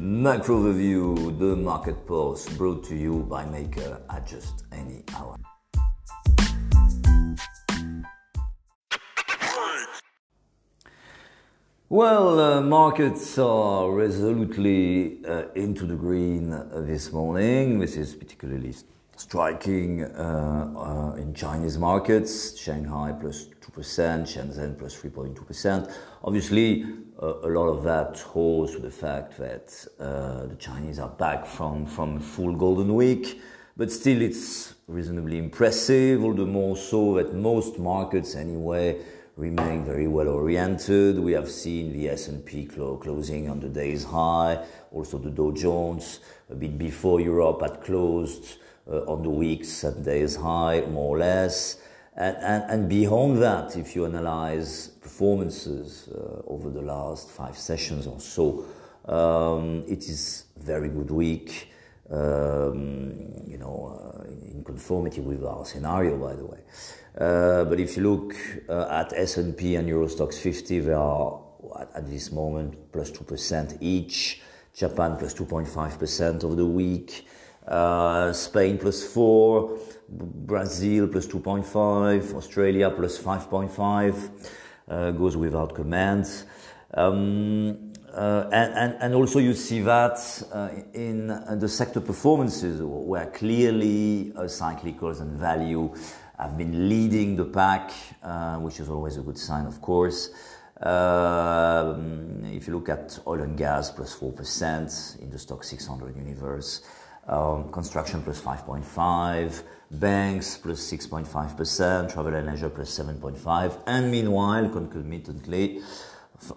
Macro Review, the market pulse brought to you by Maker at just any hour. Well, uh, markets are resolutely uh, into the green uh, this morning. This is particularly striking uh, uh, in Chinese markets. Shanghai plus 2%, Shenzhen plus 3.2%. Obviously, uh, a lot of that holds to the fact that the Chinese are back from, from full golden week. But still, it's reasonably impressive, all the more so that most markets, anyway, remain very well oriented. We have seen the S&P clo- closing on the day's high, also the Dow Jones a bit before Europe had closed uh, on the week's and days high, more or less. And, and, and beyond that, if you analyze performances uh, over the last five sessions or so, um, it is very good week. Um, you know, uh, in conformity with our scenario, by the way. Uh, but if you look uh, at S&P and Euro Stoxx 50, they are at, at this moment plus 2% each. Japan plus 2.5% over the week. Uh, Spain plus 4. Brazil plus 2.5. Australia plus 5.5. Uh, goes without comment. Um, uh, and, and, and, also you see that uh, in the sector performances where clearly uh, cyclicals and value have been leading the pack, uh, which is always a good sign, of course. Um, if you look at oil and gas, plus 4% in the Stoxx 600 universe, um, construction plus 5.5, banks plus 6.5%, travel and leisure plus 7.5, and meanwhile, concomitantly,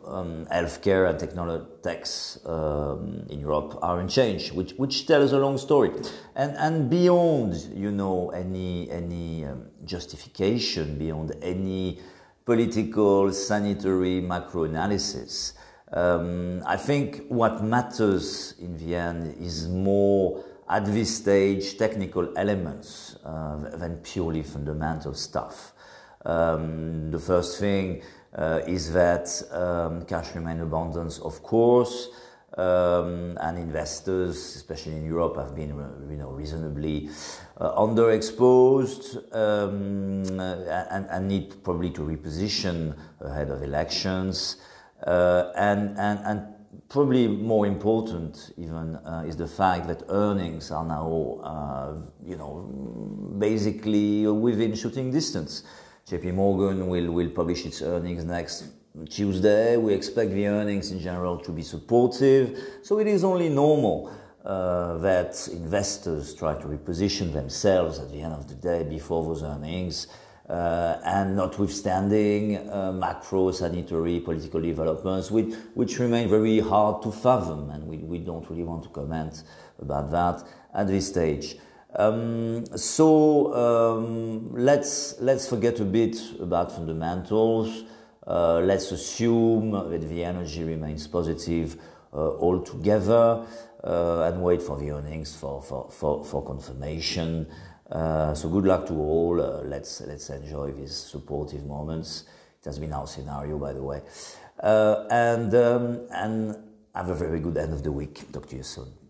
um, healthcare and technologies um, in Europe are unchanged, which which tells a long story, and and beyond you know any any um, justification, beyond any political, sanitary, macro analysis. Um, I think what matters in the end is more at this stage technical elements uh, than purely fundamental stuff. Um, the first thing uh, is that um, cash remain abundant, of course, um, and investors, especially in Europe, have been you know reasonably uh, underexposed um, and, and, need probably to reposition ahead of elections, uh, and and and probably more important even uh, is the fact that earnings are now uh, you know basically within shooting distance. JP Morgan will, will publish its earnings next Tuesday. We expect the earnings in general to be supportive. So it is only normal uh, that investors try to reposition themselves at the end of the day before those earnings. Uh, and notwithstanding uh, macro, sanitary, political developments, which, which remain very hard to fathom, and we, we don't really want to comment about that at this stage. Um, so um, let's let's forget a bit about fundamentals. Uh, let's assume that the energy remains positive uh, altogether uh, and wait for the earnings for for, for, for confirmation. Uh, so good luck to all. Let's let's enjoy these supportive moments. It has been our scenario, by the way, and um, and have a very good end of the week. Talk to you soon.